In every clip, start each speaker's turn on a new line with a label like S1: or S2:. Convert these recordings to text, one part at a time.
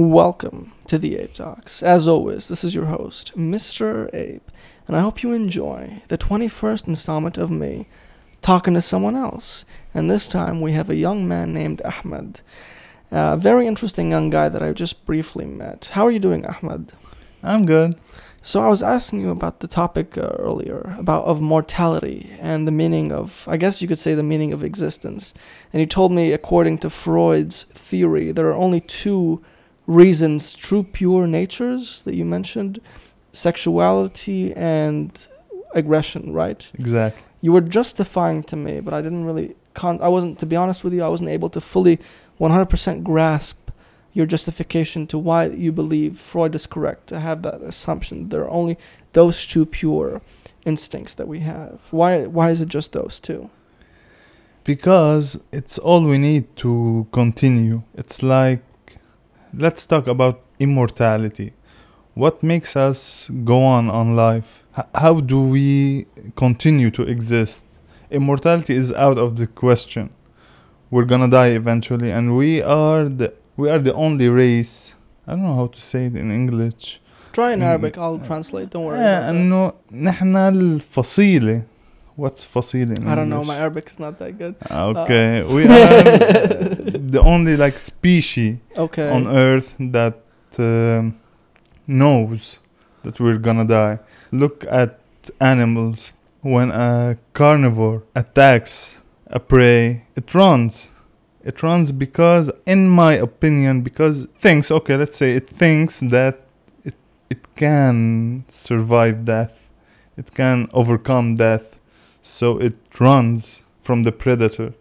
S1: Welcome to the Ape Talks. As always, this is your host, Mr. Ape, and I hope you enjoy the 21st installment of me talking to someone else. And this time we have a young man named Ahmad, a very interesting young guy that I just briefly met. How are you doing, Ahmad?
S2: I'm good.
S1: So I was asking you about the topic uh, earlier about of mortality and the meaning of I guess you could say the meaning of existence. And you told me according to Freud's theory there are only two reasons, true pure natures that you mentioned, sexuality and aggression, right?
S2: Exactly.
S1: You were justifying to me, but I didn't really con- I wasn't to be honest with you, I wasn't able to fully 100% grasp your justification to why you believe Freud is correct to have that assumption. There are only those two pure instincts that we have. Why why is it just those two?
S2: Because it's all we need to continue. It's like let's talk about immortality. What makes us go on on life? H- how do we continue to exist? Immortality is out of the question. We're gonna die eventually, and we are the we are the only race. I don't know how to say it in English.
S1: Try in
S2: mm.
S1: Arabic. I'll translate. Don't worry.
S2: إنه نحن الفصيلة What's fasil in
S1: I don't know. My Arabic is not that good.
S2: Ah, uh, okay, uh, we are uh, the only like species
S1: okay.
S2: on Earth that um, knows that we're gonna die. Look at animals. When a carnivore attacks a prey, it runs. It runs because, in my opinion, because thinks. Okay, let's say it thinks that it it can survive death. It can overcome death so it runs from the predator.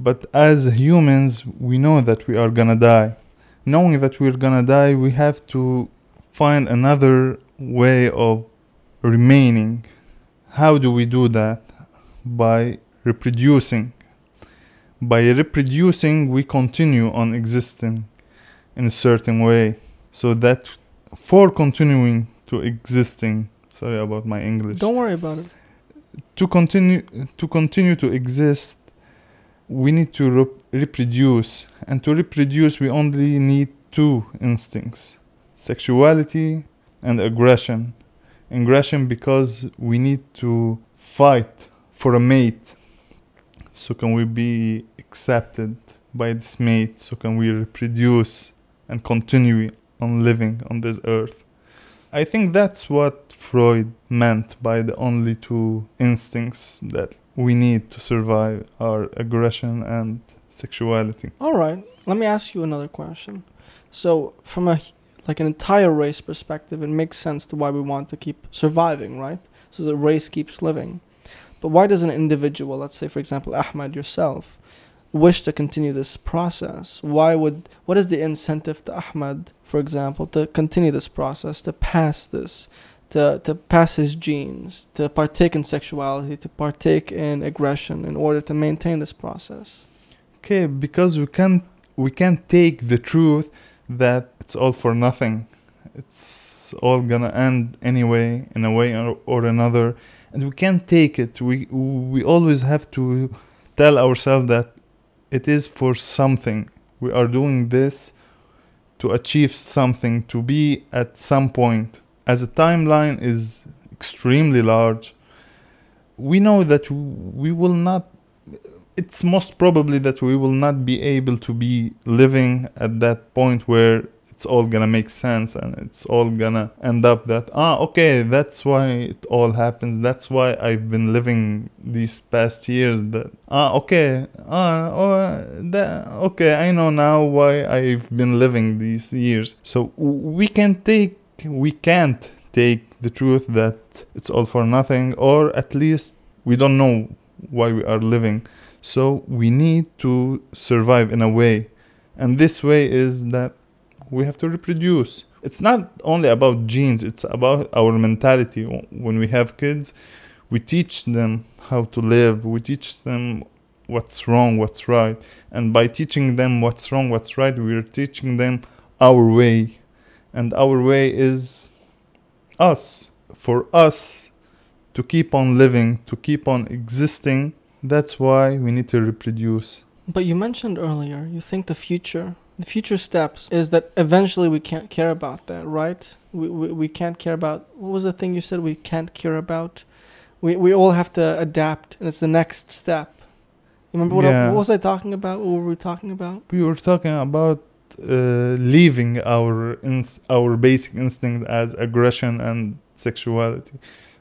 S2: But as humans, we know that we are gonna die. Knowing that we're gonna die, we have to find another way of remaining. How do we do that? By reproducing. By reproducing, we continue on existing in a certain way. So that for continuing to existing, sorry about my English
S1: Don't worry about it.
S2: To continue to continue to exist we need to rep- reproduce. And to reproduce we only need two instincts sexuality and aggression. Aggression because we need to fight for a mate. So can we be accepted by this mate? So can we reproduce and continue on living on this earth? I think that's what freud meant by the only two instincts that we need to survive our aggression and sexuality.
S1: All right. Let me ask you another question. So, from a like an entire race perspective, it makes sense to why we want to keep surviving, right? So the race keeps living. But why does an individual, let's say for example Ahmad yourself, wish to continue this process? Why would what is the incentive to Ahmad, for example, to continue this process, to pass this, to to pass his genes, to partake in sexuality, to partake in aggression in order to maintain this process?
S2: Okay, because we can't we can't take the truth that it's all for nothing. It's all gonna end anyway in a way or, or another, and we can't take it. We we always have to tell ourselves that it is for something. We are doing this to achieve something, to be at some point. As a timeline is extremely large, we know that we will not it's most probably that we will not be able to be living at that point where it's all gonna make sense and it's all gonna end up that ah okay that's why it all happens. That's why i've been living these past years that ah okay ah oh, that, okay i know now why i've been living these years. So we can take we can't take the truth that it's all for nothing or at least we don't know why we are living so we need to survive in a way. And this way is that we have to reproduce. It's not only about genes, it's about our mentality. When we have kids, we teach them how to live, we teach them what's wrong, what's right. And by teaching them what's wrong, what's right, we're teaching them our way. And our way is us. For us to keep on living, to keep on existing, that's why we need to reproduce.
S1: But you mentioned earlier, you think the future, the future steps is that eventually we can't care about that, right? We, we, we can't care about what was the thing you said we can't care about? We, we all have to adapt, and it's the next step. You remember what, I-
S2: Yeah.
S1: what was I talking about? What were we talking about?
S2: we were talking about Uh, leaving our our basic instinct as aggression and sexuality,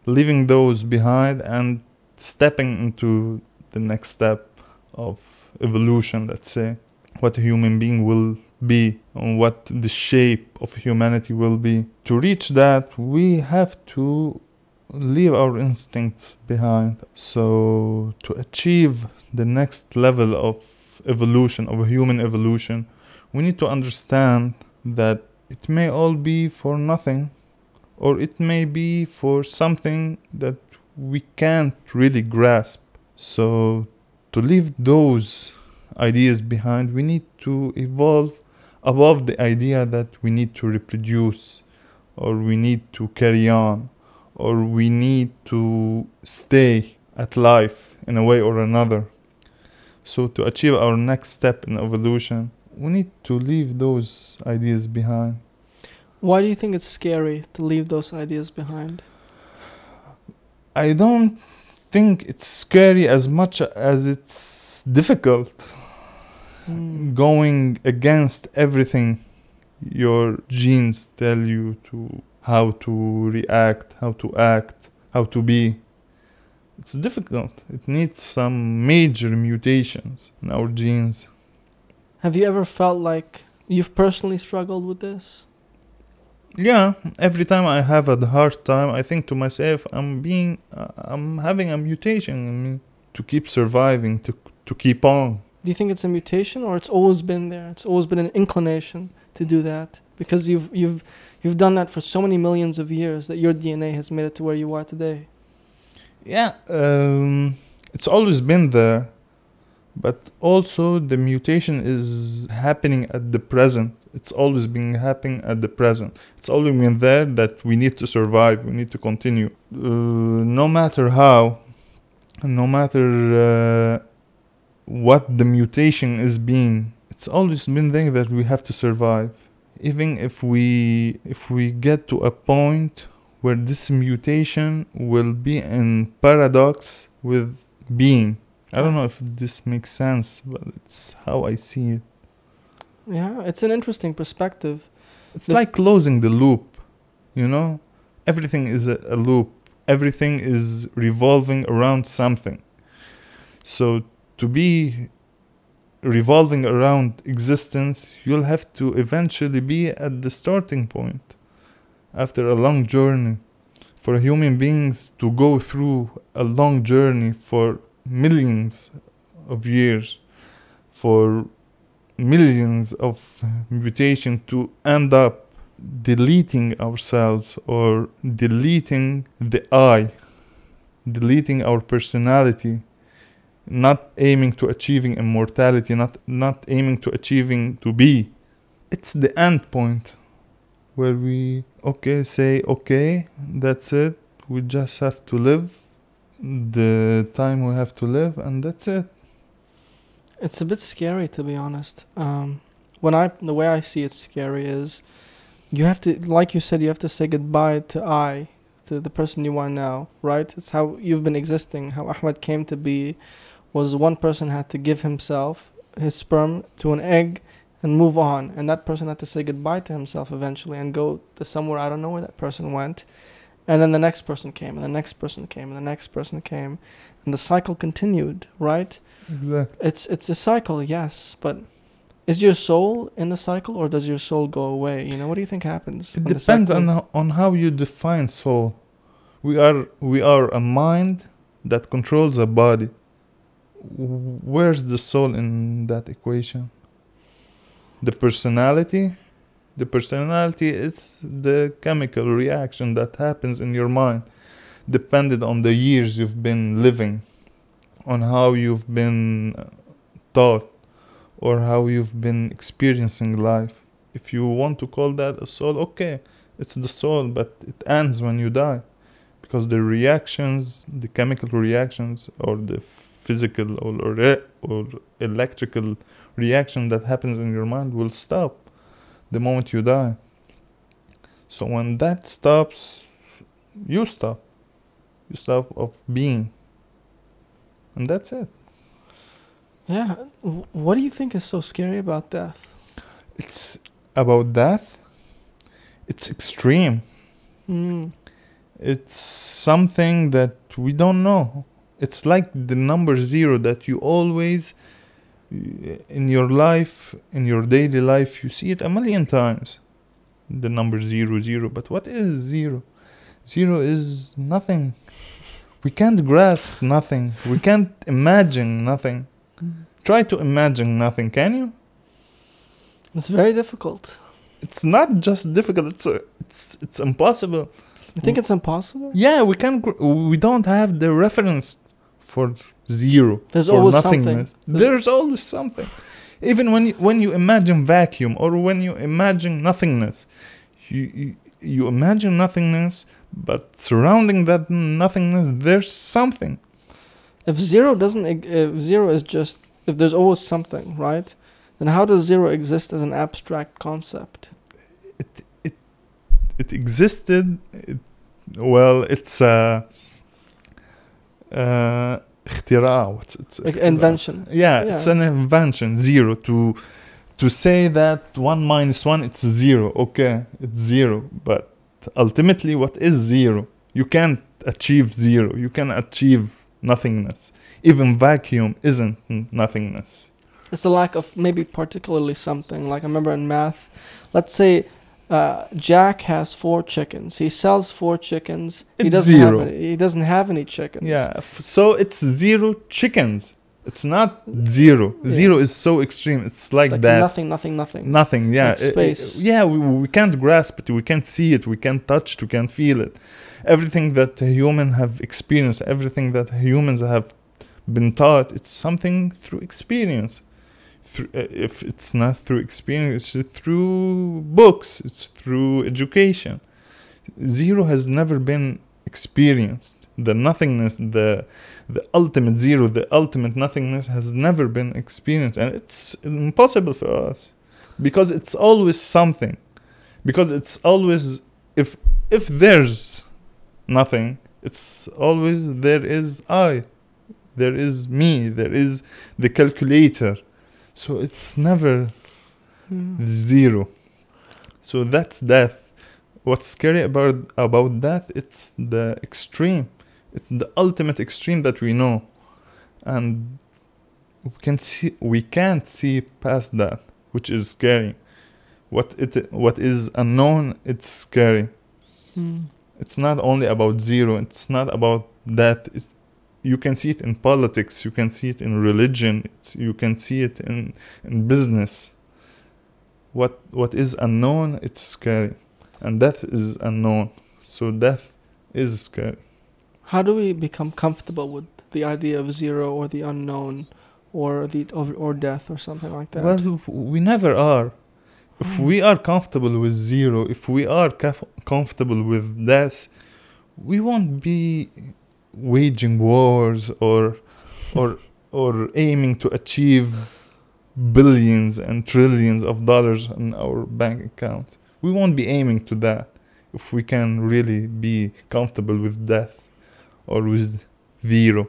S2: leaving those behind and stepping into the next step of evolution. Let's say what a human being will be and what the shape of humanity will be. To reach that, we have to leave our instincts behind. So to achieve the next level of evolution, of human evolution, we need to understand that it may all be for nothing, or it may be for something that we can't really grasp. So, to leave those ideas behind, we need to evolve above the idea that we need to reproduce, or we need to carry on, or we need to stay at life in a way or another. So, to achieve our next step in evolution, we need to leave those ideas behind.
S1: Why do you think it's scary to leave those ideas behind?
S2: I don't think it's scary as much as it's difficult
S1: Mm.
S2: going against everything your genes tell you to how to react, how to act, how to be. It's difficult. It needs some major mutations in our genes.
S1: Have you ever felt like you've personally struggled with this?
S2: Yeah, every time I have a hard time, I think to myself, I'm being, uh, I'm having a mutation in me to keep surviving, to to keep on.
S1: Do you think it's a mutation or it's always been there? It's always been an inclination to do that because you've you've you've done that for so many millions of years that your DNA has made it to where you are today.
S2: Yeah, um, it's always been there, but also the mutation is happening at the present. It's always been happening at the present. It's always been there that we need to survive. We need to continue, uh, no matter how, no matter uh, what the mutation is being. It's always been there that we have to survive, even if we if we get to a point where this mutation will be in paradox with being. I don't know if this makes sense, but it's how I see it.
S1: Yeah, it's an interesting perspective.
S2: It's
S1: The-
S2: like closing the loop, you know? Everything is a, a loop, everything is revolving around something. So to be revolving around existence, you'll have to eventually be at the starting point after a long journey. For human beings to go through a long journey for millions of years, for millions of mutation to end up deleting ourselves or deleting the I, deleting our personality, not aiming to achieving immortality, not not aiming to achieving to be. It's the end point where we okay say okay, that's it. We just have to live the time we have to live and that's it.
S1: It's a bit scary to be honest. Um, when I the way I see it scary is you have to like you said you have to say goodbye to I to the person you are now, right? It's how you've been existing. How Ahmad came to be was one person had to give himself his sperm to an egg and move on, and that person had to say goodbye to himself eventually and go to somewhere I don't know where that person went. And then the next person came, and the next person came, and the next person came, and the cycle continued, right?
S2: Exactly.
S1: It's it's a cycle, yes, but is your soul in the cycle or does your soul go away? You know, what do you think happens?
S2: It depends on how, on how you define soul. We are we are a mind that controls a body. Where's the soul in that equation? The personality. The personality is the chemical reaction that happens in your mind, dependent on the years you've been living, on how you've been uh, taught, or how you've been experiencing life. If you want to call that a soul, okay, it's the soul, but it ends when you die. Because the reactions, the chemical reactions, or the physical or re- or electrical reaction that happens in your mind will stop the moment you die. So when that stops, you stop. You stop of being. And that's it.
S1: Yeah. What do you think is so scary about death?
S2: It's about death. It's extreme.
S1: Mm.
S2: It's something that we don't know. It's like the number zero that you always, in your life, in your daily life, you see it a million times. The number zero, zero. But what is zero? Zero is nothing. We can't grasp nothing. We can't imagine nothing. Try to imagine nothing, can you?
S1: It's very difficult.
S2: It's not just difficult. It's uh, it's it's impossible.
S1: You think it's impossible?
S2: Yeah, we can. We don't have the reference for zero.
S1: There's always something. There's-
S2: There's always something. Even when you, when you imagine vacuum or when you imagine nothingness, you, you you imagine nothingness, but surrounding that nothingness, there's something.
S1: If zero doesn't, if zero is just, if there's always something, right? Then how does zero exist as an abstract concept?
S2: It it it existed. It, well, it's uh, uh, اختراع. What's it's
S1: Like invention.
S2: Yeah,
S1: Yeah.
S2: it's an invention. Zero to to say that one minus one, it's zero. Okay, it's zero. But ultimately, what is zero? You can't achieve zero. You can achieve nothingness. Even vacuum isn't n- nothingness.
S1: It's the lack of maybe particularly something. Like I remember in math, let's say uh, Jack has four chickens. He sells four chickens. he
S2: It's
S1: doesn't
S2: zero.
S1: have any. He doesn't have any chickens.
S2: Yeah. f- So it's zero chickens. It's not zero.
S1: Yeah.
S2: Zero is so extreme. It's like,
S1: Like
S2: that.
S1: nothing, nothing, nothing.
S2: Nothing, yeah.
S1: Like
S2: I- I-
S1: space.
S2: yeah, we, we can't grasp it, we can't see it, we can't touch it, we can't feel it. Everything that humans have experienced, everything that humans have been taught, it's something through experience. Through, uh, if it's not through experience, it's through books, it's through education. Zero has never been experienced. The nothingness, the the ultimate zero, the ultimate nothingness has never been experienced, and it's impossible for us because it's always something. Because it's always if if there's nothing, it's always there is I, there is me, there is the calculator. So it's never
S1: Hmm.
S2: zero. So that's death. What's scary about about death? It's the extreme. It's the ultimate extreme that we know, and we can see we can't see past that, which is scary. What it what is unknown, it's scary.
S1: Hmm.
S2: It's not only about zero. It's not about death. It's, you can see it in politics. You can see it in religion. It's, you can see it in in business. What what is unknown, it's scary, and death is unknown. So death is scary.
S1: How do we become comfortable with the idea of zero or the unknown, or the or, or death or something like that?
S2: Well, we never are. If
S1: Hmm.
S2: we are comfortable with zero, if we are comfortable with death, we won't be waging wars or or or aiming to achieve billions and trillions of dollars in our bank accounts. We won't be aiming to that if we can really be comfortable with death or with zero.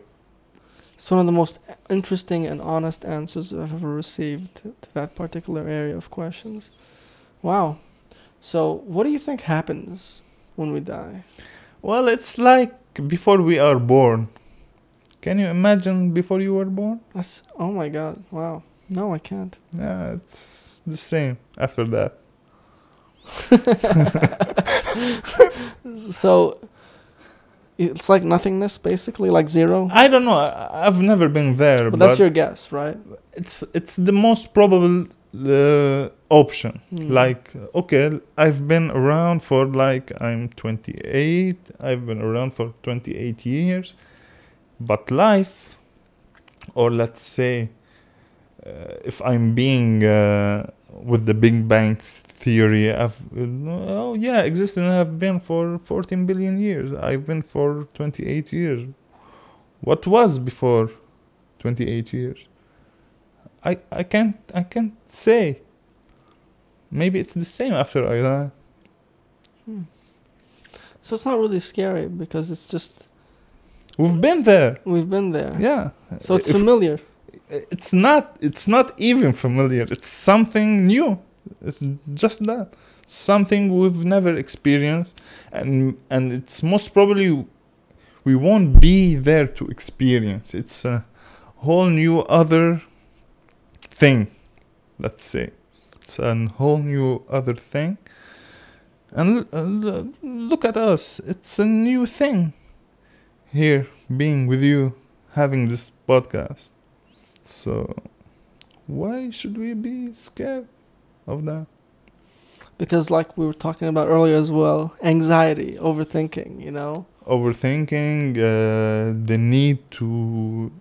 S1: It's one of the most interesting and honest answers I've ever received to, to that particular area of questions. Wow. So, what do you think happens when we die?
S2: Well, it's like before we are born. Can you imagine before you were born?
S1: That's oh my god. Wow. No, I can't.
S2: Yeah, it's the same after that.
S1: So, it's like nothingness, basically, like zero.
S2: I don't know. I, I've never been there,
S1: But
S2: but,
S1: that's your guess, right?
S2: it's it's the most probable uh, option.
S1: Hmm.
S2: Like, okay, I've been around for like I'm 28. I've been around for 28 years, but life, or let's say, uh, if I'm being uh, with the Big Bang theory, I've oh yeah, existing. I've been for 14 billion years. I've been for 28 years. What was before? 28 years i i can't i can't say. Maybe it's the same after i die
S1: Hmm. So it's not really scary because it's just
S2: we've been there.
S1: We've been there.
S2: yeah.
S1: So it's
S2: If-
S1: familiar.
S2: it's not it's not even familiar. It's something new. It's just that. Something we've never experienced and and it's most probably we won't be there to experience. It's a whole new other thing. Let's say it's a whole new other thing. And l- uh, look at us. It's a new thing. Here being with you having this podcast. So, why should we be scared of that?
S1: Because like we were talking about earlier as well, anxiety, overthinking, you know.
S2: Overthinking, uh, the need to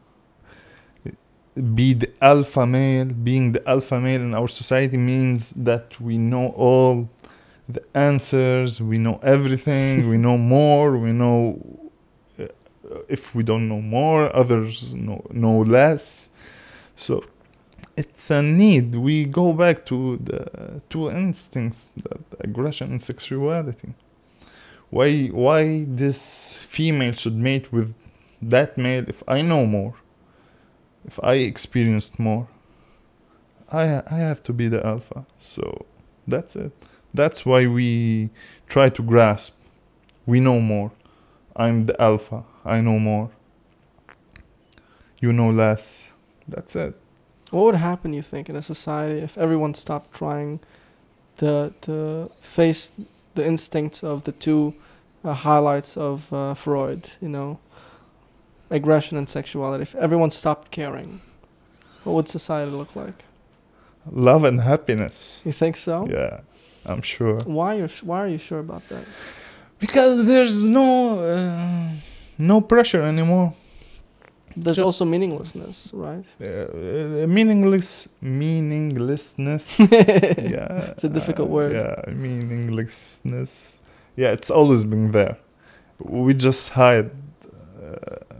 S2: be the alpha male, being the alpha male in our society means that we know all the answers, we know everything, we know more, we know uh, if we don't know more, others know, know less. So it's a need. We go back to the two instincts, that aggression and sexuality. Why why this female should mate with that male if I know more? If I experienced more? I I have to be the alpha. So that's it. That's why we try to grasp. We know more. I'm the alpha. I know more. You know less. That's it.
S1: What would happen, you think, in a society if everyone stopped trying to to face the instincts of the two uh, highlights of uh, Freud? You know, aggression and sexuality. If everyone stopped caring, what would society look like?
S2: Love and happiness.
S1: You think so?
S2: Yeah, I'm sure.
S1: Why are Why are you sure about that?
S2: Because there's no uh, no pressure anymore.
S1: There's
S2: Ju-
S1: also meaninglessness, right?
S2: Uh, meaningless meaninglessness. yeah,
S1: It's a difficult
S2: uh,
S1: word.
S2: Yeah, meaninglessness. Yeah, it's always been there. We just hide. Uh,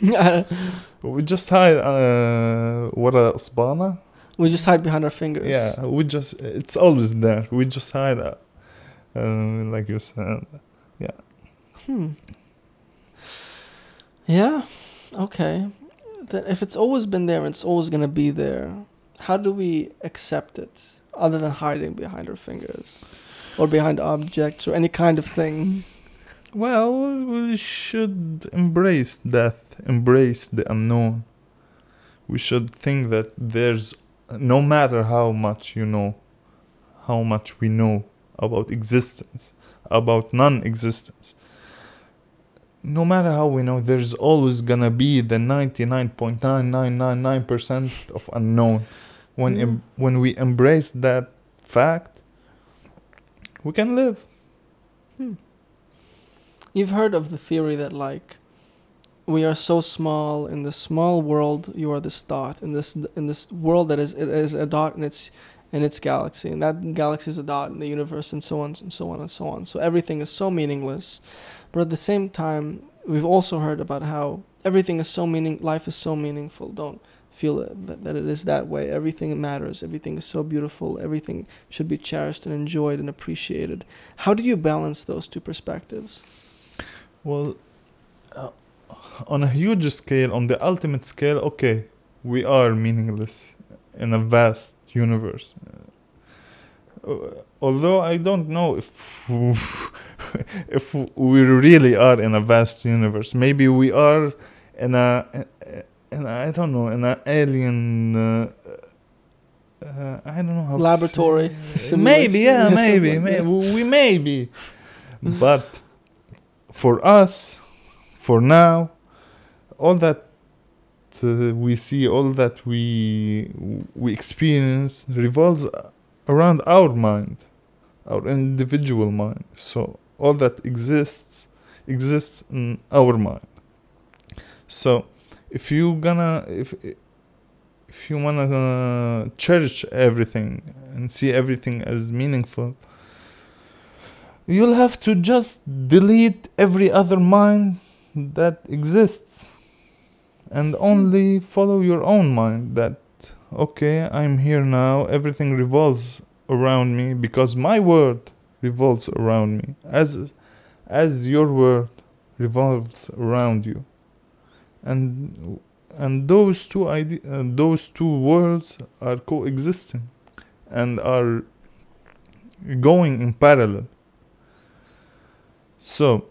S2: we just hide. Uh, ورا إصبعنا.
S1: we just hide behind our fingers.
S2: Yeah, we just. It's always there. We just hide. Uh, uh, like you said.
S1: Hmm. Yeah. Okay. Then if it's always been there and it's always gonna be there, how do we accept it other than hiding behind our fingers or behind objects or any kind of thing?
S2: Well, we should embrace death, embrace the unknown. We should think that there's, no matter how much you know, how much we know about existence, about non existence, no matter how we know, there's always gonna be the 99.9999% of unknown. When, em- when we embrace that fact, we can live.
S1: Hmm. You've heard of the theory that like we are so small in this small world. You are this dot in this in this world that is is a dot in its in its galaxy, and that galaxy is a dot in the universe, and so on and so on and so on. So everything is so meaningless, but at the same time, we've also heard about how everything is so meaning. Life is so meaningful. Don't feel that, that it is that way. Everything matters. Everything is so beautiful. Everything should be cherished and enjoyed and appreciated. How do you balance those two perspectives?
S2: Well, uh, on a huge scale, on the ultimate scale, okay, we are meaningless in a vast universe. Uh, although I don't know if if we really are in a vast universe. Maybe we are in a, in a I don't know, in an alien. Uh, uh, I don't know how to
S1: Laboratory
S2: Maybe, yeah, maybe, maybe we may be, but for us, for now, all that uh, we see, all that we we experience revolves around our mind, our individual mind. So all that exists exists in our mind. So if you gonna if if you wanna uh, cherish everything and see everything as meaningful, you'll have to just delete every other mind that exists and only follow your own mind that okay i'm here now everything revolves around me because my world revolves around me as as your world revolves around you. And and those two ide- uh, those two worlds are coexisting and are going in parallel so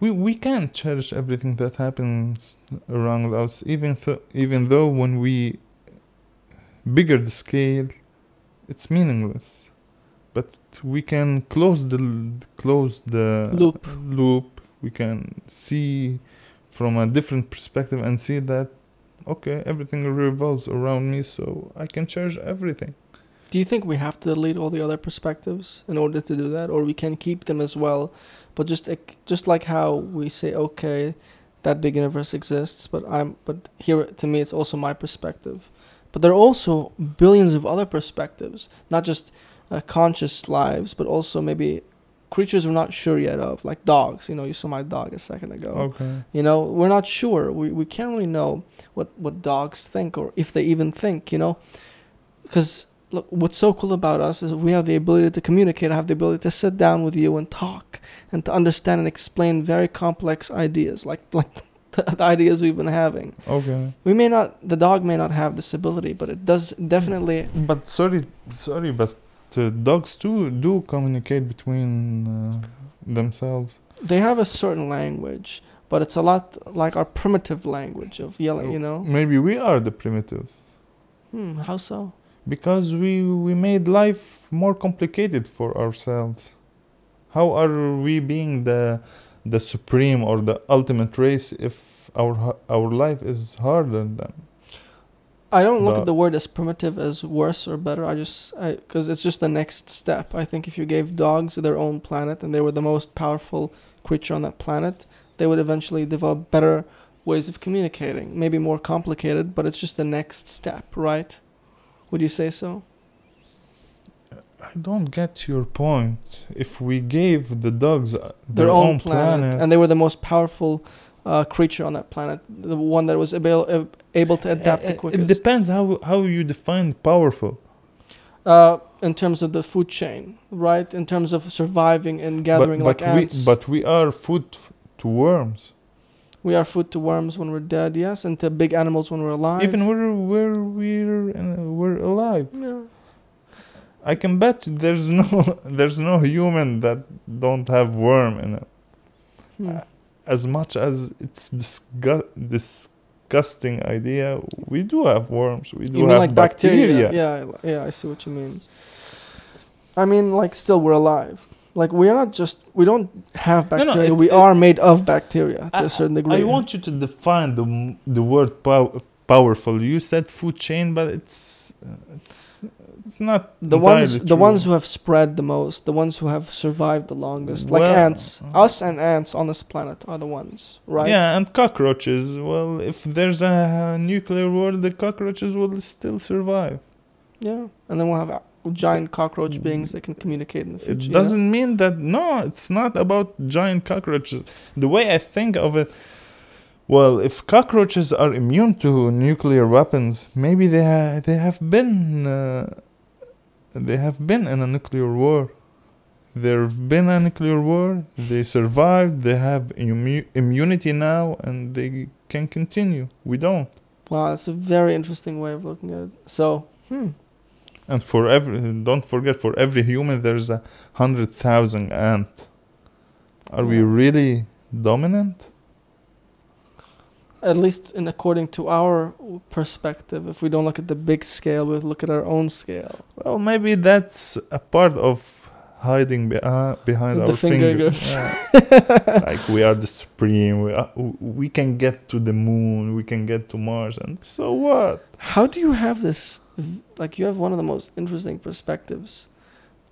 S2: we we can't cherish everything that happens around us even th- even though when we bigger the scale it's meaningless. But we can close the close the
S1: Loop.
S2: loop. We can see from a different perspective and see that okay everything revolves around me so i can cherish everything.
S1: Do you think we have to delete all the other perspectives in order to do that, or we can keep them as well, but just ec- just like how we say, okay, that big universe exists, but I'm but here to me it's also my perspective, but there are also billions of other perspectives, not just uh, conscious lives, but also maybe creatures we're not sure yet of, like dogs. You know, you saw my dog a second ago.
S2: okay
S1: You know, we're not sure. We we can't really know what what dogs think or if they even think. You know, because look, what's so cool about us is we have the ability to communicate. I have the ability to sit down with you and talk and to understand and explain very complex ideas, like like the, the ideas we've been having.
S2: okay
S1: We may not, the dog may not have this ability, but it does definitely.
S2: But sorry, sorry, but uh, dogs too do communicate between uh, themselves.
S1: They have a certain language, but it's a lot like our primitive language of yelling. You know.
S2: Maybe we are the primitives
S1: Hmm. How so?
S2: Because we we made life more complicated for ourselves. How are we being the the supreme or the ultimate race if our our life is harder than?
S1: I don't look
S2: The-
S1: at the word as primitive as worse or better. I just because it's just the next step. I think if you gave dogs their own planet and they were the most powerful creature on that planet, they would eventually develop better ways of communicating. Maybe more complicated, but it's just the next step, right? Would you say so?
S2: I don't get your point. If we gave the dogs uh,
S1: Their, own, planet, and they were the most powerful uh, creature on that planet, the one that was able uh, able to adapt the
S2: Uh,
S1: quickest.
S2: It depends how how you define powerful.
S1: uh, in terms of the food chain, right? In terms of surviving and gathering
S2: but,
S1: like
S2: we
S1: ants.
S2: but we are food f- to worms.
S1: We are food to worms when we're dead, yes, and to big animals when we're alive.
S2: Even where where we're uh, we're alive.
S1: yeah.
S2: I can bet there's no there's no human that don't have worm in it.
S1: Hmm.
S2: As much as it's disgu- disgusting idea, we do have worms. We do
S1: You mean
S2: have
S1: like bacteria? Yeah, yeah, I see what you mean. I mean, like, still we're alive. Like, we are not just we don't have
S2: No, no,
S1: bacteria.
S2: it-
S1: we
S2: it-
S1: are made of bacteria to a certain degree.
S2: I want you to define the the word pow- powerful. You said food chain, but it's it's it's not
S1: the ones
S2: entirely
S1: the ones who have spread the most, the ones who have survived the longest, like
S2: Well,
S1: ants. Us and ants on this planet are the ones, right?
S2: Yeah, and cockroaches. Well, if there's a nuclear war, the cockroaches will still survive.
S1: Yeah, and then we'll have uh, giant cockroach beings that can communicate in the future.
S2: It
S1: you know?
S2: doesn't mean that. No, it's not about giant cockroaches. The way I think of it, well, if cockroaches are immune to nuclear weapons, maybe they ha- they have been uh, they have been in a nuclear war. There've been a nuclear war. They survived. They have immu- immunity now, and they can continue. We don't.
S1: Wow, that's a very interesting way of looking at it. So, hmm.
S2: And for every, don't forget, for every human, there's a hundred thousand ant. Are we really dominant?
S1: At least in according to our perspective, if we don't look at the big scale, we look at our own scale.
S2: Well, maybe that's a part of hiding be- uh, behind
S1: The
S2: our
S1: fingers.
S2: fingers. Yeah. like we are the supreme. We, are, we can get to the moon. We can get to Mars. And so what?
S1: How do you have this? Like, you have one of the most interesting perspectives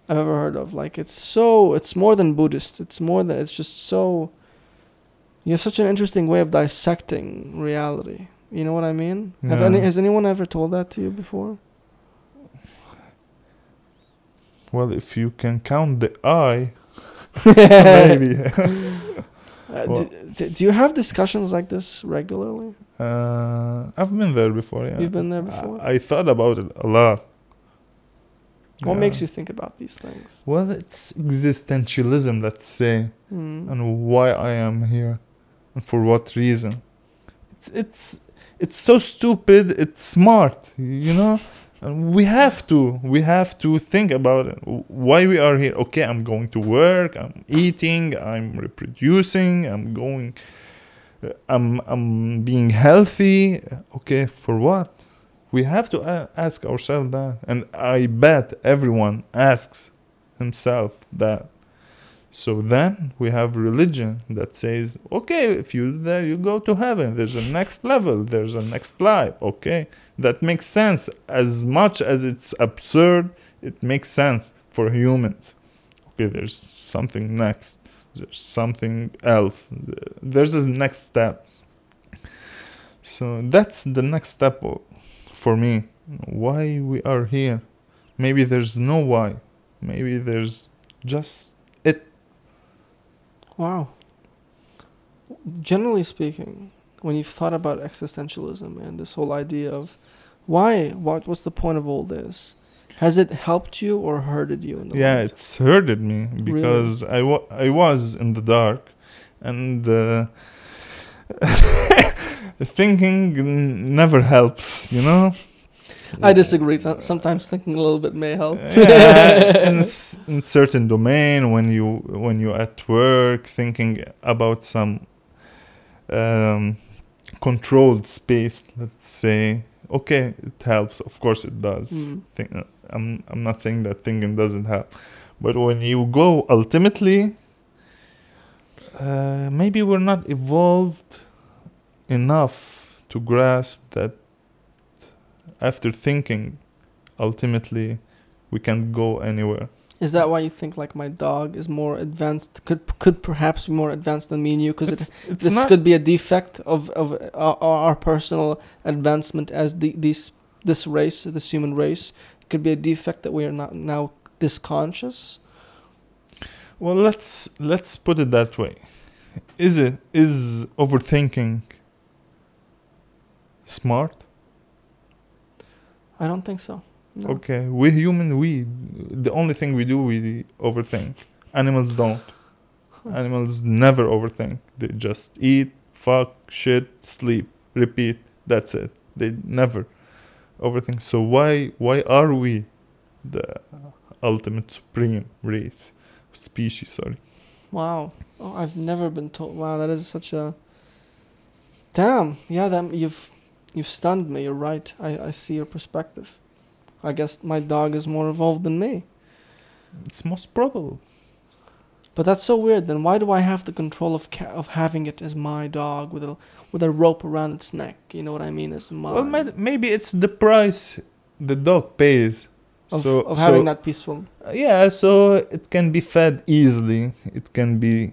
S1: I've ever heard of. Like, it's so, it's more than Buddhist. It's more than, it's just so, you have such an interesting way of dissecting reality. You know what I mean? Have any, has anyone ever told that to you before?
S2: Well, if you can count the eye, maybe.
S1: Uh,
S2: Well-
S1: d- d- do you have discussions like this regularly?
S2: Uh, I've been there before. Yeah,
S1: You've been there before?
S2: I, I thought about it a lot.
S1: What
S2: Yeah.
S1: makes you think about these things?
S2: Well, it's existentialism, let's say,
S1: Hmm.
S2: and why I am here, and for what reason. It's it's it's so stupid. It's smart, you know. And we have to we have to think about. Why we are here? Okay, I'm going to work. I'm eating. I'm reproducing. I'm going. uh, I'm I'm being healthy. Okay, for what? We have to ask ourselves that, and I bet everyone asks himself that. So then we have religion that says, okay, if you there, you go to heaven. There's a next level. There's a next life. Okay, that makes sense. As much as it's absurd, it makes sense for humans. Okay, there's something next. There's something else. There's a next step. So that's the next step for me. Why we are here? Maybe there's no why. Maybe there's just
S1: Wow. Generally speaking, when you've thought about existentialism and this whole idea of why, what, what's the point of all this? Has it helped you or hurted you in the
S2: yeah
S1: world?
S2: it's hurted me because I wa- I was in the dark and uh, thinking n- never helps you know
S1: I disagree. So- Sometimes thinking a little bit may help.
S2: yeah, in, s- in certain domain when you when you're at work thinking about some um, controlled space let's say okay it helps of course it does
S1: Mm.
S2: think, I'm I'm not saying that thinking doesn't help, but when you go ultimately, uh, maybe we're not evolved enough to grasp that after thinking, ultimately, we can't go anywhere.
S1: Is that why you think like my dog is more advanced? Could could perhaps be more advanced than me and you? Because
S2: It's, it's
S1: this
S2: not
S1: could be a defect of of uh, our, our personal advancement as the these this race, this human race. It could be a defect that we are not now this conscious.
S2: well. Let's let's put it that way. Is it is overthinking smart?
S1: I don't think so. No.
S2: Okay, we human, we the only thing we do we overthink. Animals don't. Animals never overthink. They just eat, fuck, shit, sleep, repeat. That's it. They never overthink. So why why are we the ultimate supreme race species? Sorry.
S1: Wow. Oh, I've never been told. Wow, that is such a. Damn. Yeah, that you've you've stunned me. You're right. I I see your perspective. I guess my dog is more evolved than me.
S2: It's most probable.
S1: But that's so weird. Then why do I have the control of ca- of having it as my dog with a with a rope around its neck? You know what I mean? As mine.
S2: Well, may- maybe it's the price the dog pays.
S1: of,
S2: so
S1: of having
S2: so-
S1: that peaceful.
S2: Uh, yeah, so it can be fed easily. It can be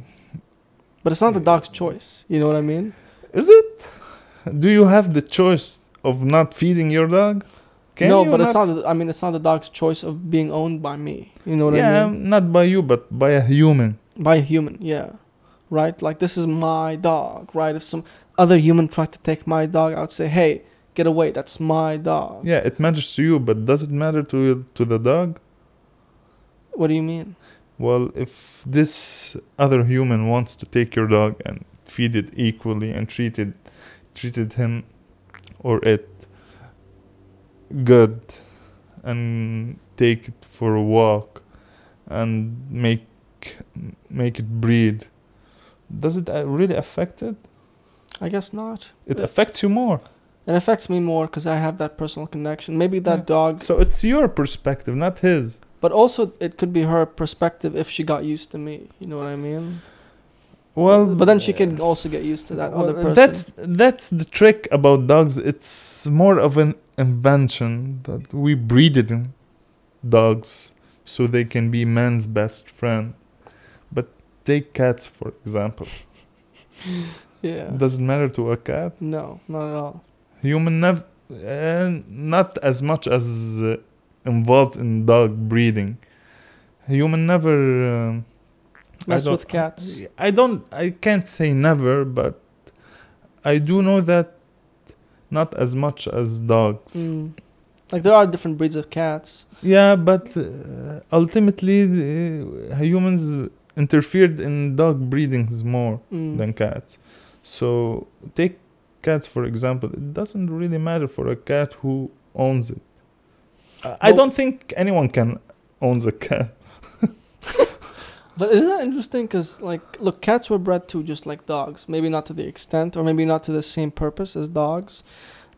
S1: But it's not the dog's choice. You know what I mean?
S2: Is it? Do you have the choice of not feeding your dog? Can
S1: no, but it's not. the- I mean, it's not the dog's choice of being owned by me. You know what
S2: yeah,
S1: I mean?
S2: Yeah, not by you, but by a human.
S1: By a human. Yeah. Right. Like this is my dog. Right. If some other human tried to take my dog, I would say, "Hey, get away. That's my dog."
S2: Yeah, it matters to you, but does it matter to to the dog?
S1: What do you mean?
S2: Well, if this other human wants to take your dog and feed it equally and treated treated him or it good and take it for a walk and make make it breed does it uh, really affect it
S1: I guess not.
S2: it
S1: Yeah.
S2: affects you more
S1: It affects me more because I have that personal connection. Maybe that
S2: Yeah.
S1: dog,
S2: so it's your perspective not his
S1: but also it could be her perspective if she got used to me. You know what I mean?
S2: Well
S1: but then she can also get used to that
S2: Well,
S1: other person.
S2: That's that's the trick about dogs. It's more of an invention that we breeded in dogs so they can be man's best friend. But take cats for example.
S1: yeah.
S2: Does it matter to a cat?
S1: no, not at all.
S2: Human never, uh, not as much as uh, involved in dog breeding. Human never um,
S1: mess with cats.
S2: I don't. I can't say never, but I do know that not as much as dogs.
S1: Mm. Like there are different breeds of cats.
S2: Yeah, but uh, ultimately, uh, humans interfered in dog breedings more
S1: Mm.
S2: than cats. So take cats for example. It doesn't really matter for a cat who owns it. I- I don't think anyone can owns a cat.
S1: But isn't that interesting? Because like, look, cats were bred to just like dogs. Maybe not to the extent, or maybe not to the same purpose as dogs.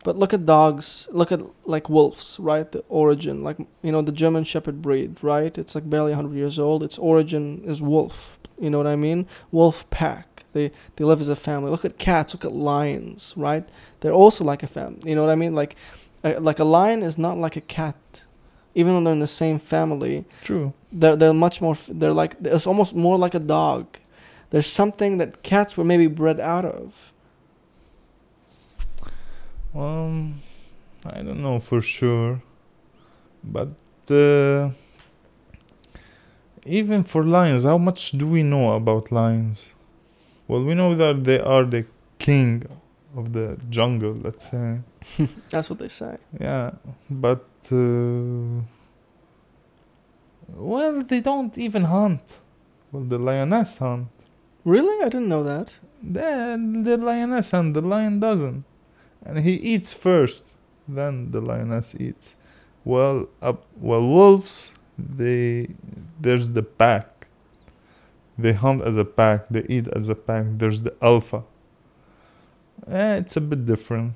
S1: But look at dogs. Look at like wolves, right? The origin, like you know, the German Shepherd breed, right? It's like barely 100 years old. Its origin is wolf. You know what I mean? Wolf pack. They they live as a family. Look at cats. Look at lions, right? They're also like a family. You know what I mean? Like, uh, like a lion is not like a cat, even though they're in the same family
S2: True.
S1: They're they're much more they're like it's almost more like a dog there's something that cats were maybe bred out of
S2: Um, I don't know for sure, but uh, even for lions, how much do we know about lions? Well, we know that they are the king of the jungle. Let's say,
S1: that's what they say
S2: yeah, but uh, well, they don't even hunt. Well, the lioness hunt.
S1: really i didn't know that
S2: The, the lioness and the lion doesn't. And he eats first, then the lioness eats. Well, up, well, wolves, they there's the pack. They hunt as a pack. They eat as a pack. There's the alpha. Eh, it's a bit different.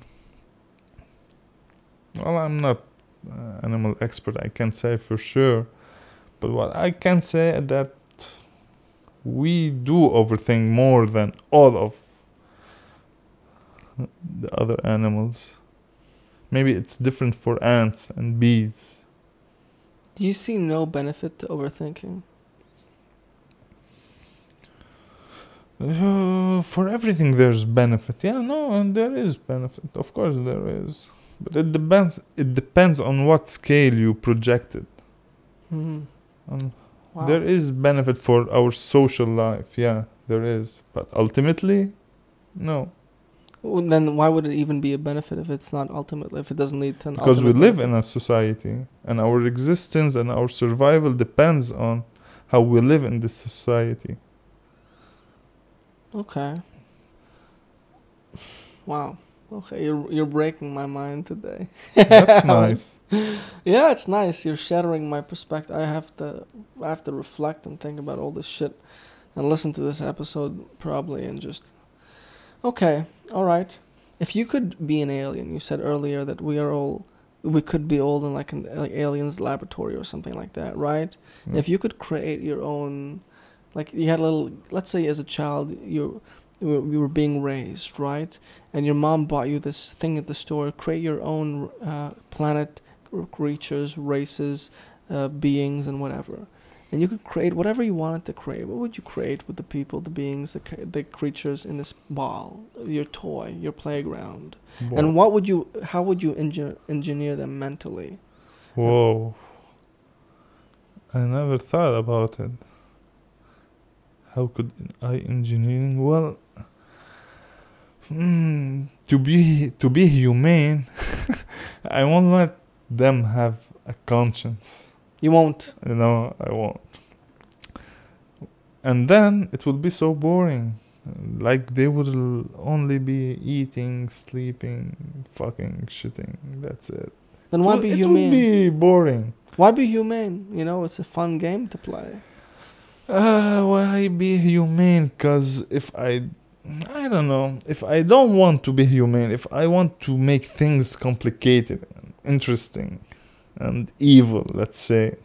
S2: Well, I'm not uh, animal expert. I can't say for sure, but what I can say that we do overthink more than all of the other animals. Maybe it's different for ants and bees.
S1: do you see no benefit to overthinking
S2: Uh, for everything, there's benefit. Yeah, no, and there is benefit. Of course, there is. But it depends. It depends on what scale you projected.
S1: hmm.
S2: Um,
S1: wow.
S2: There is benefit for our social life. Yeah, there is. But ultimately, no.
S1: Well, then why would it even be a benefit if it's not ultimately if it doesn't lead to an
S2: because we live
S1: benefit?
S2: in a society and our existence and our survival depends on how we live in this society
S1: okay wow okay you're you're breaking my mind today
S2: that's nice
S1: Yeah, it's nice. You're shattering my perspective. I have to, I have to reflect and think about all this shit, and listen to this episode probably, and just. Okay, all right. If you could be an alien, you said earlier that we are all, we could be all in like an like aliens laboratory or something like that, right?
S2: Yeah.
S1: If you could create your own, like you had a little, let's say as a child you, you were, being raised, right? And your mom bought you this thing at the store. Create your own uh, planet, creatures, races, uh, beings, and whatever. And you could create whatever you wanted to create. What would you create with the people, the beings, the the creatures in this ball, your toy, your playground?
S2: Whoa.
S1: And what would you? How would you engi- engineer them mentally?
S2: Whoa. I never thought about it. How could I engineering? Well, hmm, to be to be humane, I won't let them have a conscience.
S1: You won't.
S2: You know, I won't. And then it will be so boring. Like they will only be eating, sleeping, fucking, shitting. That's it.
S1: Then why
S2: It
S1: be humane?
S2: It will be boring.
S1: Why be humane? You know, it's a fun game to play.
S2: Uh, why be humane? Cause if I, I don't know. If I don't want to be humane, if I want to make things complicated, and interesting, and evil, let's say.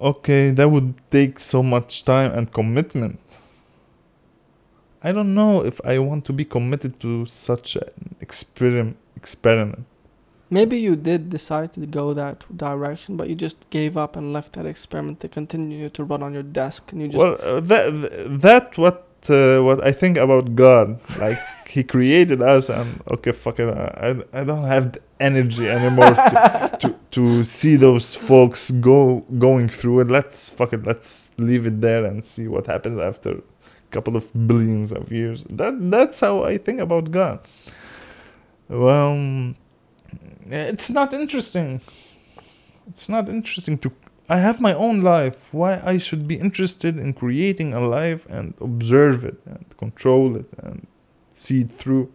S2: Okay, that would take so much time and commitment. I don't know if I want to be committed to such an experiment. Experiment.
S1: Maybe you did decide to go that direction, but you just gave up and left that experiment to continue to run on your desk, and you just
S2: well, uh, that that what uh, what I think about God. Like he created us and okay fuck it i, I don't have the energy anymore to, to, to see those folks go going through it. Let's fuck it let's leave it there and see what happens after a couple of billions of years. That that's how i think about god. Well it's not interesting. It's not interesting to I have my own life. Why I should be interested in creating a life and observe it and control it and see it through?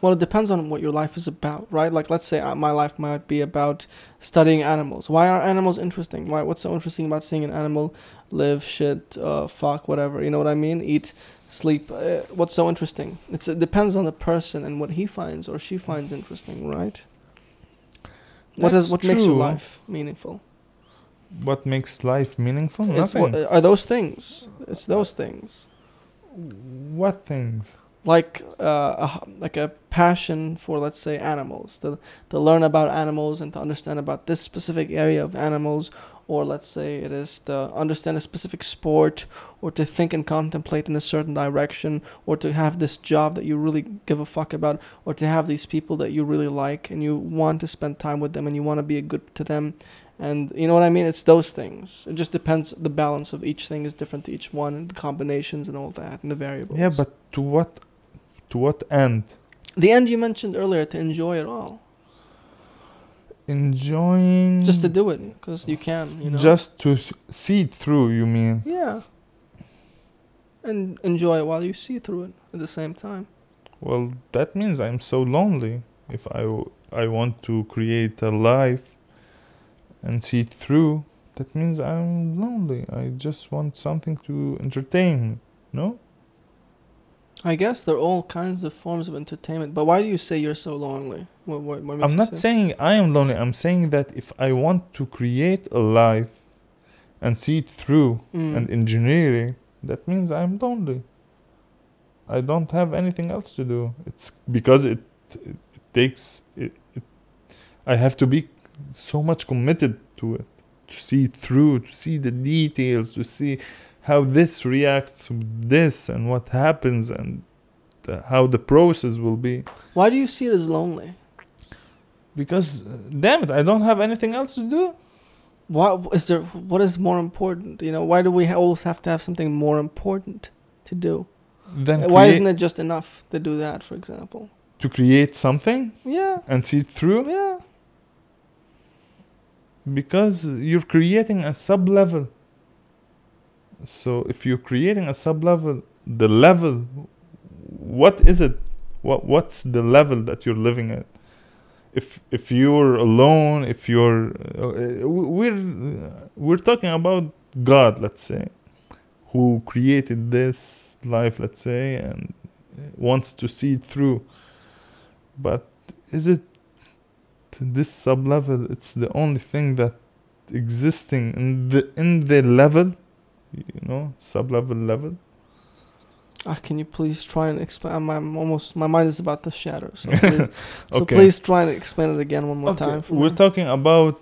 S1: Well, it depends on what your life is about, right? Like, let's say uh, my life might be about studying animals. Why are animals interesting? Why? What's so interesting about seeing an animal live, shit, uh, fuck, whatever? You know what I mean? Eat, sleep. Uh, what's so interesting? It's, it depends on the person and what he finds or she finds interesting, right? What
S2: That's
S1: is what makes your life meaningful?
S2: What makes life meaningful?
S1: It's
S2: Nothing.
S1: what, are those things? It's those things.
S2: what things?
S1: like uh, a, like a passion for let's say animals to to learn about animals and to understand about this specific area of animals or let's say it is to understand a specific sport or to think and contemplate in a certain direction or to have this job that you really give a fuck about or to have these people that you really like and you want to spend time with them and you want to be a good to them and you know what I mean it's those things it just depends the balance of each thing is different to each one and the combinations and all that and the variables
S2: Yeah, but to what to what end?
S1: the end you mentioned earlier to enjoy it all,
S2: Enjoying
S1: just to do it because you can, you know.
S2: just to th- see it through, you mean?
S1: yeah. And enjoy it while you see through it at the same time.
S2: Well, that means I'm so lonely. If I w- I want to create a life and see it through, that means I'm lonely. I just want something to entertain me. No?
S1: I guess there are all kinds of forms of entertainment. But why do you say you're so lonely? What, what, what
S2: I'm not
S1: say-
S2: saying I am lonely. I'm saying that if I want to create a life and see it through
S1: Mm.
S2: and engineer it, that means I'm lonely. I don't have anything else to do. It's because it, it, takes it, it. I have to be so much committed to it to see it through, to see the details, to see how this reacts with this and what happens and how the process will be.
S1: Why do you see it as lonely?
S2: Because uh, damn it, I don't have anything else to do.
S1: what is there? What is more important? You know, why do we always have to have something more important to do?
S2: Then
S1: why isn't it just enough to do that? For example.
S2: to create something
S1: Yeah.
S2: and see it through?
S1: Yeah.
S2: Because you're creating a sub level so if you're creating a sub level the level what is it? What what's the level that you're living at? If if you're alone if you're uh, we're we're talking about god let's say who created this life let's say and wants to see it through. But is it this sub level it's the only thing that existing in the in the level you know sub level level
S1: Ah, can you please try and explain? I'm, I'm almost my mind is about to shatter. So please, so
S2: Okay.
S1: please try and explain it again one more
S2: Okay,
S1: time. For
S2: we're talking about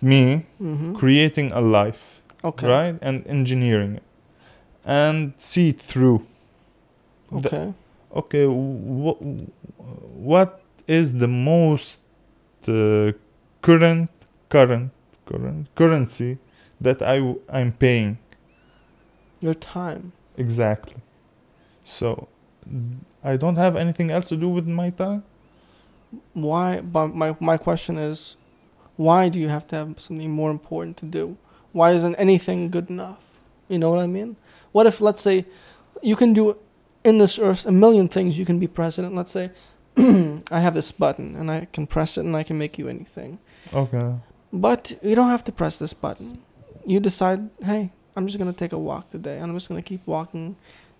S2: me
S1: mm-hmm.
S2: creating a life
S1: Okay.
S2: right and engineering it and see it through The-
S1: Okay.
S2: okay wh- what is the most uh, current current current currency that I w- I'm paying
S1: Your time.
S2: exactly so I don't have anything else to do with my time
S1: Why? But my my question is, why do you have to have something more important to do? Why isn't anything good enough? You know what I mean? What if, let's say, you can do in this earth a million things. You can be president. Let's say, I have this button and I can press it and I can make you anything.
S2: okay
S1: But you don't have to press this button. You decide, hey, I'm just gonna take a walk today, and I'm just gonna keep walking,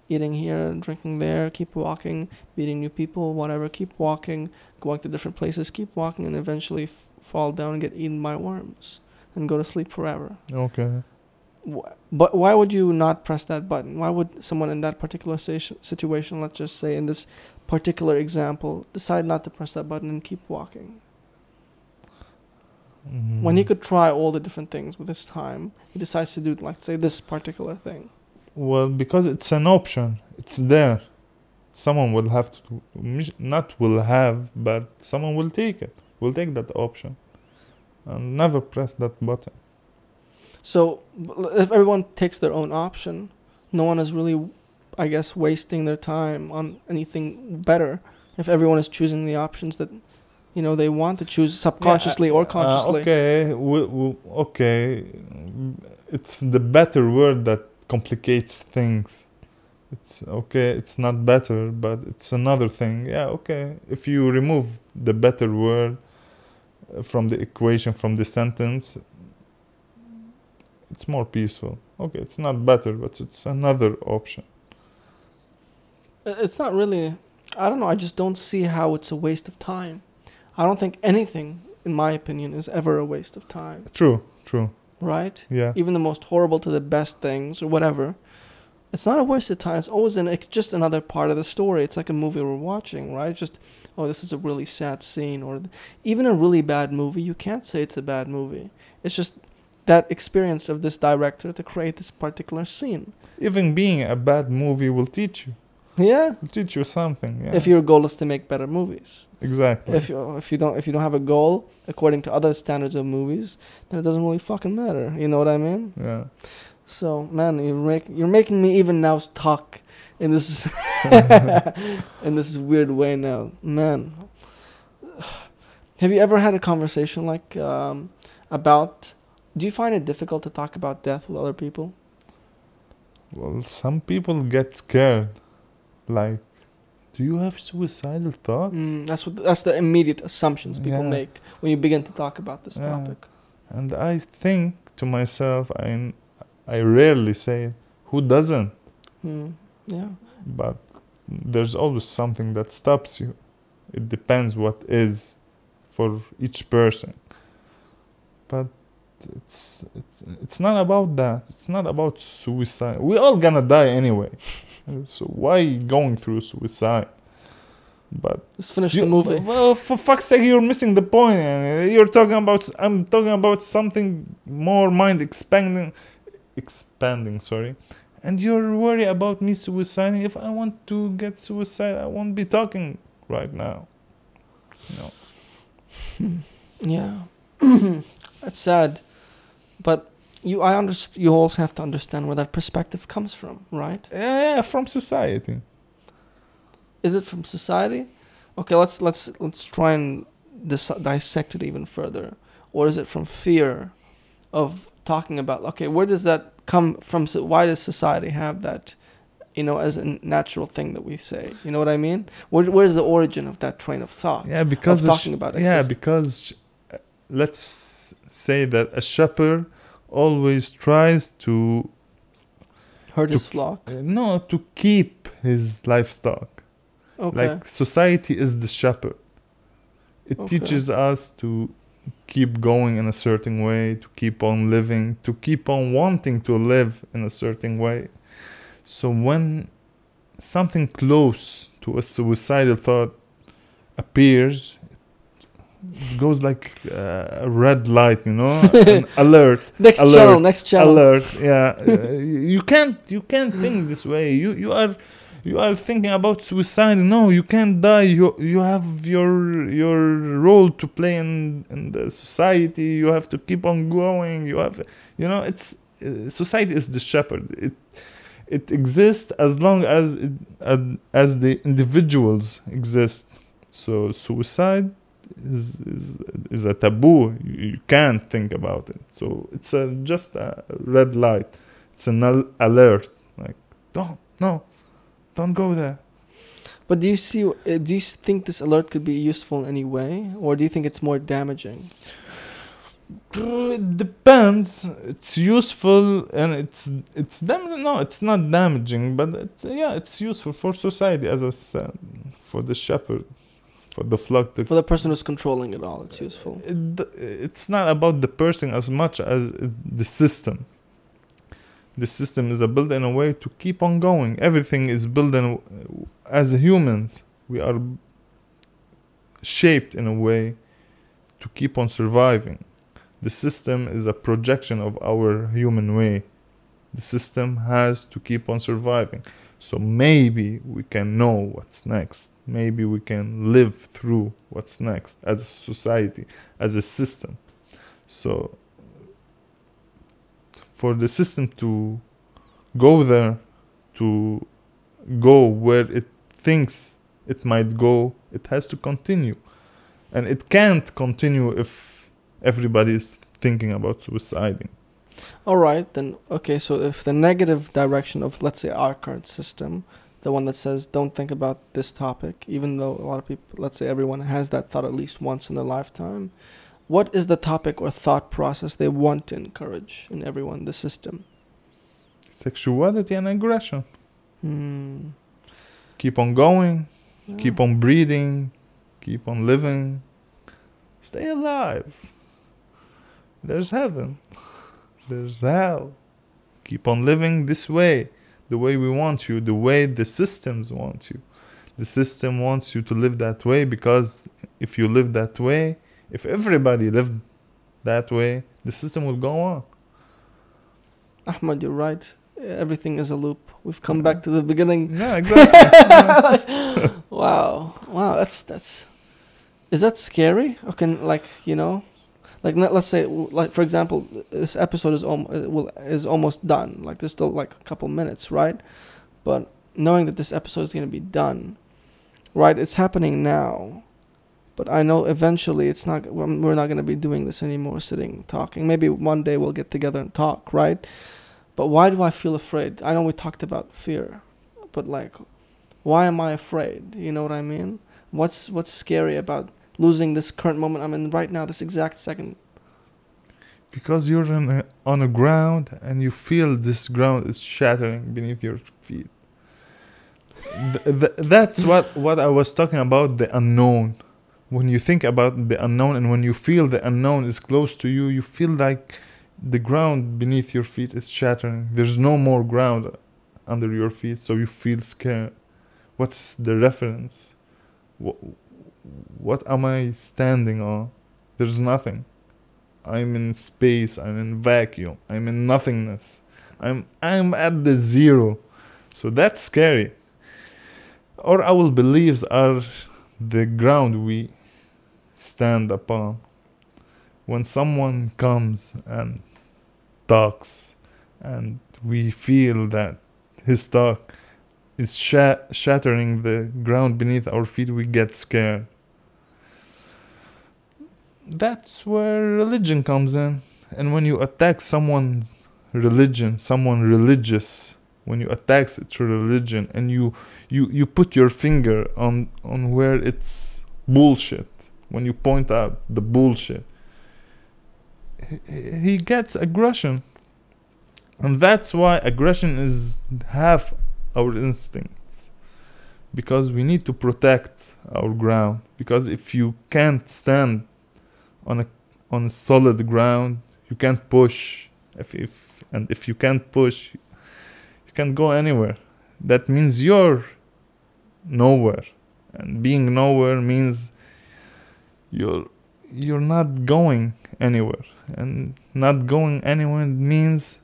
S1: eating here, drinking there, keep walking, meeting new people, whatever. Keep walking, going to different places, keep walking, and eventually f- fall down and get eaten by worms, and go to sleep forever.
S2: okay
S1: But why would you not press that button? Why would someone in that particular situation, let's just say in this particular example, decide not to press that button and keep walking? Mm-hmm. when he could try all the different things with his time, he decides to do like say this particular thing.
S2: Well, because it's an option. It's there. someone will have to not will have but someone will take it will take that option and never press that button
S1: So if everyone takes their own option, no one is really, I guess, wasting their time on anything better. If everyone is choosing the options that, you know, they want to choose subconsciously or
S2: Uh,
S1: consciously.
S2: okay we, we, okay it's the better word that complicates things it's okay it's not better but it's another thing yeah okay if you remove the better word uh, from the equation from the sentence it's more peaceful okay it's not better but it's another option
S1: uh, It's not really. I don't know. I just don't see how it's a waste of time. I don't think anything, in my opinion, is ever a waste of time.
S2: true true
S1: Right?
S2: yeah
S1: Even the most horrible to the best things or whatever. It's not a waste of time. It's always an. It's just another part of the story. It's like a movie we're watching, right? It's just, oh, this is a really sad scene, or th- even a really bad movie. You can't say it's a bad movie. It's just that experience of this director to create this particular scene.
S2: even being a bad movie will teach you
S1: Yeah.
S2: will teach you something yeah
S1: If your goal is to make better movies.
S2: exactly
S1: If you if you don't if you don't have a goal according to other standards of movies, then it doesn't really fucking matter. You know what I mean?
S2: yeah
S1: So man, you're make, you're making me even now talk in this in this weird way now, man. Have you ever had a conversation like um, about? Do you find it difficult to talk about death with other people?
S2: Well, some people get scared. Like, do you have suicidal thoughts?
S1: Mm, that's what that's the immediate assumptions people
S2: Yeah.
S1: make when you begin to talk about this
S2: Yeah.
S1: topic.
S2: And I think to myself, I, I rarely say it. Who doesn't?
S1: Mm, yeah.
S2: But there's always something that stops you. It depends what is for each person. But it's it's it's not about that. It's not about suicide. we're all gonna die anyway. so why going through suicide? But
S1: Let's finish
S2: You-
S1: the movie.
S2: Well, for fuck's sake, you're missing the point. You're talking about. I'm talking about something more mind expanding, expanding. Sorry, and you're worried about me suiciding. If I want to get suicide, I won't be talking right now. No.
S1: Yeah, that's sad, but you I underst- You also have to understand where that perspective comes from, right?
S2: Yeah, yeah, from society.
S1: Is it from society? Okay, let's let's let's try and dis- dissect it even further. Or is it from fear of talking about? Okay, where does that come from? So why does society have that? You know, as a natural thing that we say. You know what I mean? Where where's the origin of that train of thought?
S2: Yeah, because
S1: of talking about
S2: yeah, because let's say that a shepherd always tries to herd
S1: his flock.
S2: uh, no to keep his livestock.
S1: Okay.
S2: Like society is the shepherd. It
S1: Okay.
S2: teaches us to keep going in a certain way, to keep on living, to keep on wanting to live in a certain way. So when something close to a suicidal thought appears, goes like uh, a red light, you know, an alert
S1: next
S2: alert,
S1: channel. Next channel.
S2: alert. Yeah uh, you can't you can't think this way. You you are you are thinking about suicide. No you can't die. You you have your your role to play in in the society. You have to keep on going. You have you know it's uh, society is the shepherd. It it exists as long as it, uh, as the individuals exist. So suicide is is, is a taboo. You, can't think about it. So it's a just a red light. It's an al- alert. Like don't no. Don't go there.
S1: But do you see? uh, Do you think this alert could be useful in any way, or do you think it's more damaging?
S2: it depends. It's useful and it's it's dam- no it's not damaging but it's, yeah it's useful for society as i said for the shepherd for the flock the
S1: For the person who's controlling it all, it's useful.
S2: Uh, it, it's not about the person as much as the system. The system is a built in a way to keep on going. Everything is built in uh, as humans. We are shaped in a way to keep on surviving. The system is a projection of our human way. The system has to keep on surviving. So maybe we can know what's next. Maybe we can live through what's next as a society, as a system. So for the system to go there, to go where it thinks it might go, it has to continue. And it can't continue if everybody is thinking about suiciding.
S1: All right, then. Okay, so if the negative direction of, let's say, our current system, the one that says don't think about this topic, even though a lot of people, let's say everyone has that thought at least once in their lifetime, what is the topic or thought process they want to encourage in everyone, the system?
S2: Sexuality and aggression.
S1: Hmm.
S2: Keep on going,
S1: Yeah.
S2: keep on breathing, keep on living, stay alive. There's heaven, there's hell. Keep on living this way, the way we want you, the way the systems want you. The system wants you to live that way because if you live that way, if everybody lived that way, the system will go on.
S1: Ahmad, you're right. Everything is a loop. We've come back to the beginning.
S2: Yeah, exactly.
S1: Wow, wow, that's that's. Is that scary? Or can like you know, like let's say like for example, this episode is om- uh, is almost done. Like there's still like a couple minutes, right? But knowing that this episode is gonna be done, right? It's happening now, but I know eventually it's not. we're we're not gonna be doing this anymore, sitting talking. Maybe one day we'll get together and talk, right? But why do I feel afraid? I know we talked about fear, but like, why am I afraid? You know what I mean? What's what's scary about losing this current moment I'm in right now, this exact second?
S2: because you're on a, on a ground and you feel this ground is shattering beneath your feet. Th- th- that's what, what I was talking about the unknown. When you think about the unknown and when you feel the unknown is close to you, you feel like the ground beneath your feet is shattering. There's no more ground under your feet, so you feel scared. What's the reference? What, what am I standing on? There's nothing. I'm in space, I'm in vacuum, I'm in nothingness. I'm I'm at the zero. So that's scary. Or our beliefs are the ground we stand upon. When someone comes and talks and we feel that his talk is sha- shattering the ground beneath our feet, we get scared that's where religion comes in. And when you attack someone's religion, someone religious, when you attack its religion and you you you put your finger on on where it's bullshit, when you point out the bullshit, he, he gets aggression. And that's why aggression is half our instincts. Because we need to protect our ground. Because if you can't stand on a on a solid ground you can't push. If, if and if you can't push you can't go anywhere. That means you're nowhere. And being nowhere means you're you're not going anywhere. And not going anywhere means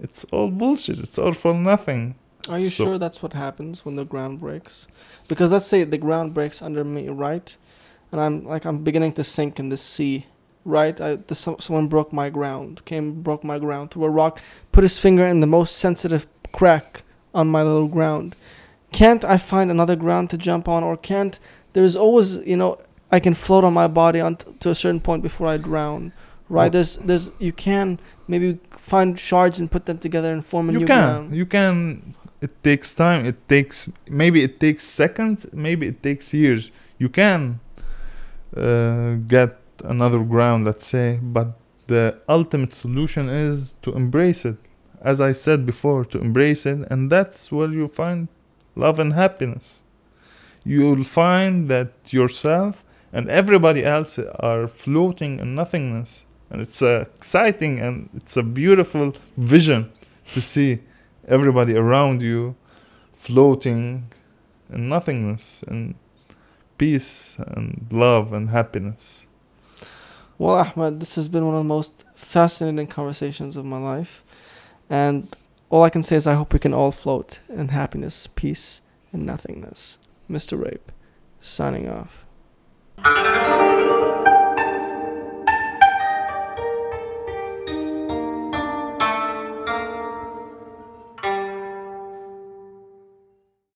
S2: it's all bullshit. It's all for nothing.
S1: Are you
S2: So-
S1: sure that's what happens when the ground breaks? Because let's say the ground breaks under me, right? And I'm like I'm beginning to sink in the sea, right? I, the, someone broke my ground, came broke my ground through a rock, put his finger in the most sensitive crack on my little ground. Can't I find another ground to jump on, or can't? There's always, you know, I can float on my body on t- to a certain point before I drown, right?
S2: Well-
S1: there's, there's, you can maybe find shards and put them together and form a
S2: you
S1: new
S2: can
S1: ground.
S2: you can it takes time it takes maybe it takes seconds maybe it takes years you can uh, get another ground let's say but the ultimate solution is to embrace it. As i said before to embrace it and that's where you find love and happiness. You'll find that yourself and everybody else are floating in nothingness and it's uh, exciting and it's a beautiful vision to see everybody around you floating in nothingness and peace and love and happiness.
S1: Well, Ahmad, this has been one of the most fascinating conversations of my life. And all I can say is I hope we can all float in happiness, peace, and nothingness. Mr. Ape, signing off.